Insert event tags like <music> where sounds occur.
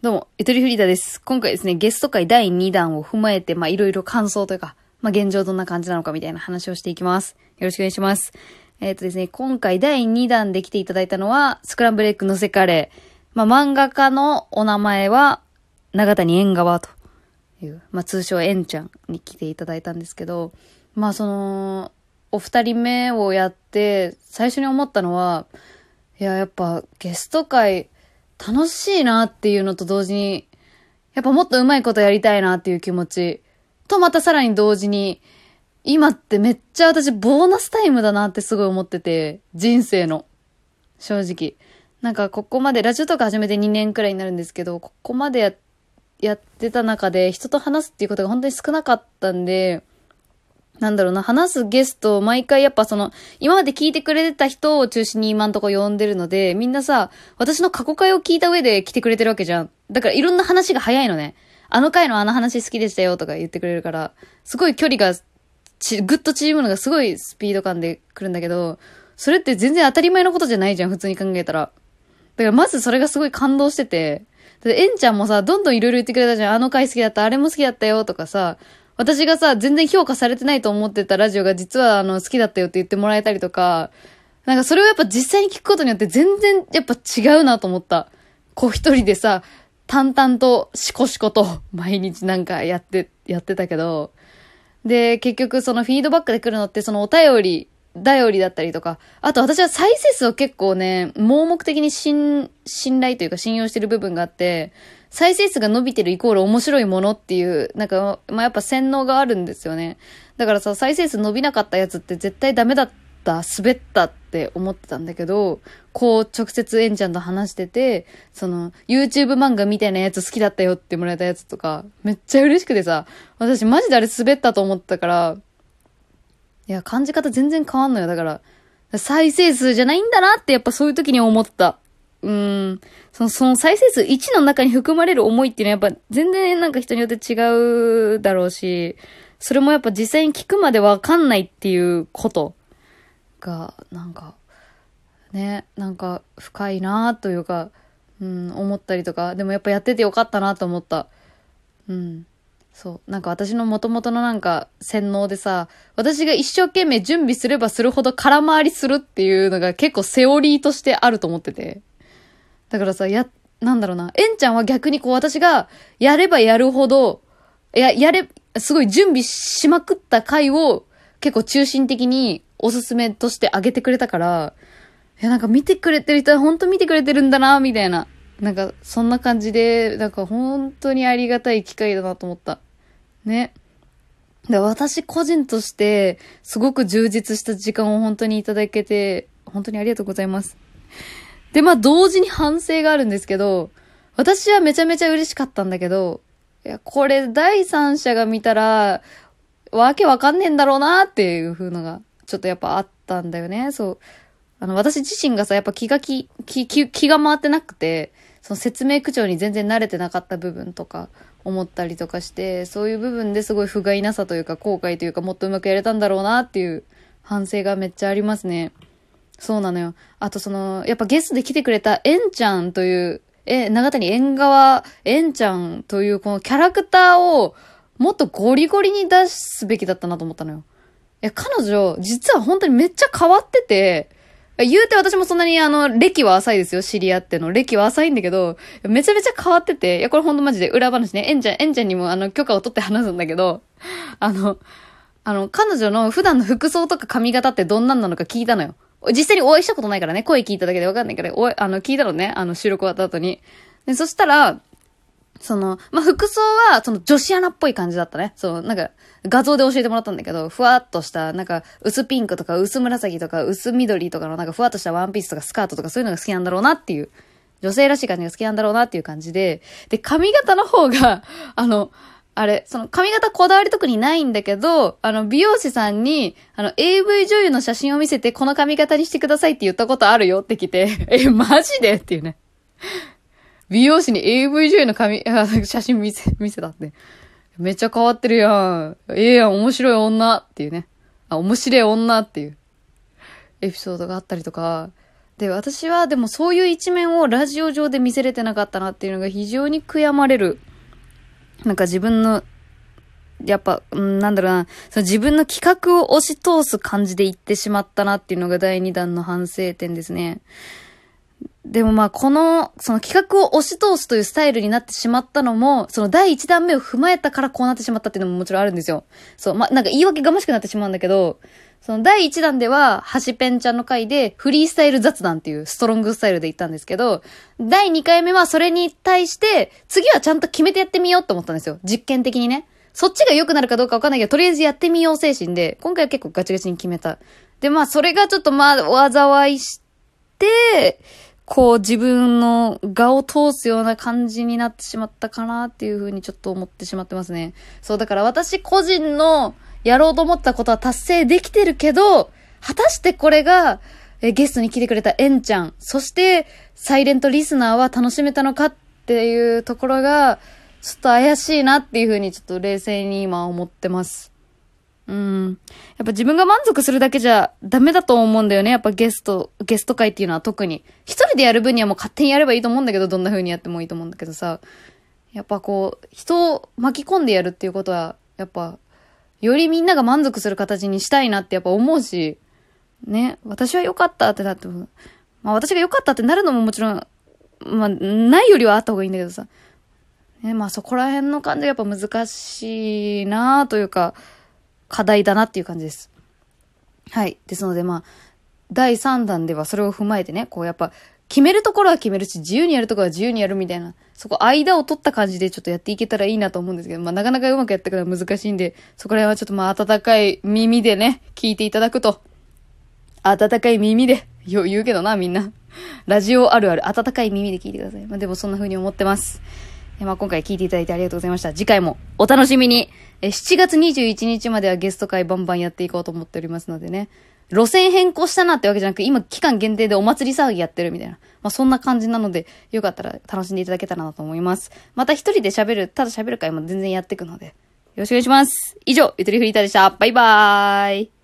どうも、ゆとりフリーダです。今回ですね、ゲスト会第2弾を踏まえて、まあ、いろいろ感想というか、まあ、現状どんな感じなのかみたいな話をしていきます。よろしくお願いします。えっ、とですね、今回第2弾で来ていただいたのは、スクランブルエッグのせカレー。まあ、漫画家のお名前は、長谷縁側という、まあ、通称縁ちゃんに来ていただいたんですけど、まあ、その、お二人目をやって、最初に思ったのは、いや、やっぱゲスト会楽しいなっていうのと同時に、やっぱもっと上手いことやりたいなっていう気持ちとまたさらに同時に、今ってめっちゃ私ボーナスタイムだなってすごい思ってて、人生の。正直。なんかここまで、ラジオとか始めて2年くらいになるんですけど、ここまでや、やってた中で人と話すっていうことが本当に少なかったんで、なんだろうな、話すゲストを毎回やっぱその、今まで聞いてくれてた人を中心に今んとこ呼んでるので、みんなさ、私の過去回を聞いた上で来てくれてるわけじゃん。だからいろんな話が早いのね。あの回のあの話好きでしたよとか言ってくれるから、すごい距離がち、ぐっと縮むのがすごいスピード感で来るんだけど、それって全然当たり前のことじゃないじゃん、普通に考えたら。だからまずそれがすごい感動してて、で、エンちゃんもさ、どんどんいろいろ言ってくれたじゃん。あの回好きだった、あれも好きだったよとかさ、私がさ、全然評価されてないと思ってたラジオが実はあの好きだったよって言ってもらえたりとか、なんかそれをやっぱ実際に聞くことによって全然やっぱ違うなと思った。こう一人でさ、淡々としこしこと <laughs> 毎日なんかやって、やってたけど、で、結局そのフィードバックで来るのってそのお便り、頼りだったりとか、あと私は再生数を結構ね、盲目的に信、信頼というか信用してる部分があって、再生数が伸びてるイコール面白いものっていう、なんか、まあ、やっぱ洗脳があるんですよね。だからさ、再生数伸びなかったやつって絶対ダメだった、滑ったって思ってたんだけど、こう直接エンちゃんと話してて、その、YouTube 漫画みたいなやつ好きだったよってもらえたやつとか、めっちゃ嬉しくてさ、私マジであれ滑ったと思ったから、いや、感じ方全然変わんのよ。だから、再生数じゃないんだなってやっぱそういう時に思った。うん。その、その再生数1の中に含まれる思いっていうのはやっぱ全然なんか人によって違うだろうし、それもやっぱ実際に聞くまでわかんないっていうことが、なんか、ね、なんか深いなというか、うん、思ったりとか、でもやっぱやっててよかったなと思った。うん。そう。なんか私の元々のなんか洗脳でさ、私が一生懸命準備すればするほど空回りするっていうのが結構セオリーとしてあると思ってて。だからさ、や、なんだろうな。エンちゃんは逆にこう私がやればやるほど、や、やれ、すごい準備しまくった回を結構中心的におすすめとしてあげてくれたから、いやなんか見てくれてる人は本当見てくれてるんだな、みたいな。なんかそんな感じで、なんか本当にありがたい機会だなと思った。ね。で私個人として、すごく充実した時間を本当にいただけて、本当にありがとうございます。で、まあ、同時に反省があるんですけど、私はめちゃめちゃ嬉しかったんだけど、いや、これ第三者が見たら、わけわかんねえんだろうなっていう風のが、ちょっとやっぱあったんだよね、そう。あの、私自身がさ、やっぱ気が気、気、気気が回ってなくて、その説明口調に全然慣れてなかった部分とか思ったりとかして、そういう部分ですごい不甲斐なさというか後悔というかもっとうまくやれたんだろうなっていう反省がめっちゃありますね。そうなのよ。あとその、やっぱゲストで来てくれたエンちゃんという、え、長谷縁側エンちゃんというこのキャラクターをもっとゴリゴリに出すべきだったなと思ったのよ。いや、彼女、実は本当にめっちゃ変わってて、言うて私もそんなにあの、歴は浅いですよ、知り合っての。歴は浅いんだけど、めちゃめちゃ変わってて、いや、これほんとマジで裏話ね。エンちゃん、エンちゃんにもあの、許可を取って話すんだけど、あの、あの、彼女の普段の服装とか髪型ってどんなんなのか聞いたのよ。実際にお会いしたことないからね、声聞いただけでわかんないから、お、あの、聞いたのね、あの、収録終わった後に。で、そしたら、その、まあ、服装は、その女子アナっぽい感じだったね。そう、なんか、画像で教えてもらったんだけど、ふわっとした、なんか、薄ピンクとか、薄紫とか、薄緑とかの、なんか、ふわっとしたワンピースとかスカートとか、そういうのが好きなんだろうなっていう、女性らしい感じが好きなんだろうなっていう感じで、で、髪型の方が、あの、あれ、その髪型こだわり特にないんだけど、あの、美容師さんに、あの、AV 女優の写真を見せて、この髪型にしてくださいって言ったことあるよって来て、え、マジでっていうね。美容師に AV 女優の髪、<laughs> 写真見せ、見せたって。めっちゃ変わってるやん。ええやん、面白い女っていうね。あ、面白い女っていうエピソードがあったりとか。で、私はでもそういう一面をラジオ上で見せれてなかったなっていうのが非常に悔やまれる。なんか自分の、やっぱ、んなんだろうな、その自分の企画を押し通す感じで言ってしまったなっていうのが第2弾の反省点ですね。でもまあ、この、その企画を押し通すというスタイルになってしまったのも、その第1弾目を踏まえたからこうなってしまったっていうのももちろんあるんですよ。そう、まあ、なんか言い訳がましくなってしまうんだけど、その第1弾では、はしぺんちゃんの回で、フリースタイル雑談っていうストロングスタイルで言ったんですけど、第2回目はそれに対して、次はちゃんと決めてやってみようと思ったんですよ。実験的にね。そっちが良くなるかどうかわかんないけど、とりあえずやってみよう精神で、今回は結構ガチガチに決めた。で、まあ、それがちょっとまあ、災いして、こう自分の画を通すような感じになってしまったかなっていうふうにちょっと思ってしまってますね。そう、だから私個人のやろうと思ったことは達成できてるけど、果たしてこれが、えゲストに来てくれたエンちゃん、そしてサイレントリスナーは楽しめたのかっていうところが、ちょっと怪しいなっていうふうにちょっと冷静に今思ってます。うん。やっぱ自分が満足するだけじゃダメだと思うんだよね。やっぱゲスト、ゲスト会っていうのは特に。一人でやる分にはもう勝手にやればいいと思うんだけど、どんな風にやってもいいと思うんだけどさ。やっぱこう、人を巻き込んでやるっていうことは、やっぱ、よりみんなが満足する形にしたいなってやっぱ思うし、ね、私は良かったってなって、まあ私が良かったってなるのももちろん、まあ、ないよりはあった方がいいんだけどさ。ね、まあそこら辺の感じがやっぱ難しいなというか、課題だなっていう感じです。はい。ですので、まあ、第3弾ではそれを踏まえてね、こうやっぱ、決めるところは決めるし、自由にやるところは自由にやるみたいな、そこ間を取った感じでちょっとやっていけたらいいなと思うんですけど、まあなかなかうまくやっていくのは難しいんで、そこら辺はちょっとまあ温かい耳でね、聞いていただくと、温かい耳で、よ、言うけどな、みんな。ラジオあるある、温かい耳で聞いてください。まあでもそんな風に思ってます。まあ、今回聞いていただいてありがとうございました。次回もお楽しみに。え、7月21日まではゲスト会バンバンやっていこうと思っておりますのでね。路線変更したなってわけじゃなく、今期間限定でお祭り騒ぎやってるみたいな。まあ、そんな感じなので、よかったら楽しんでいただけたらなと思います。また一人で喋る、ただ喋る会も全然やっていくので、よろしくお願いします。以上、ゆとりフリーターでした。バイバーイ。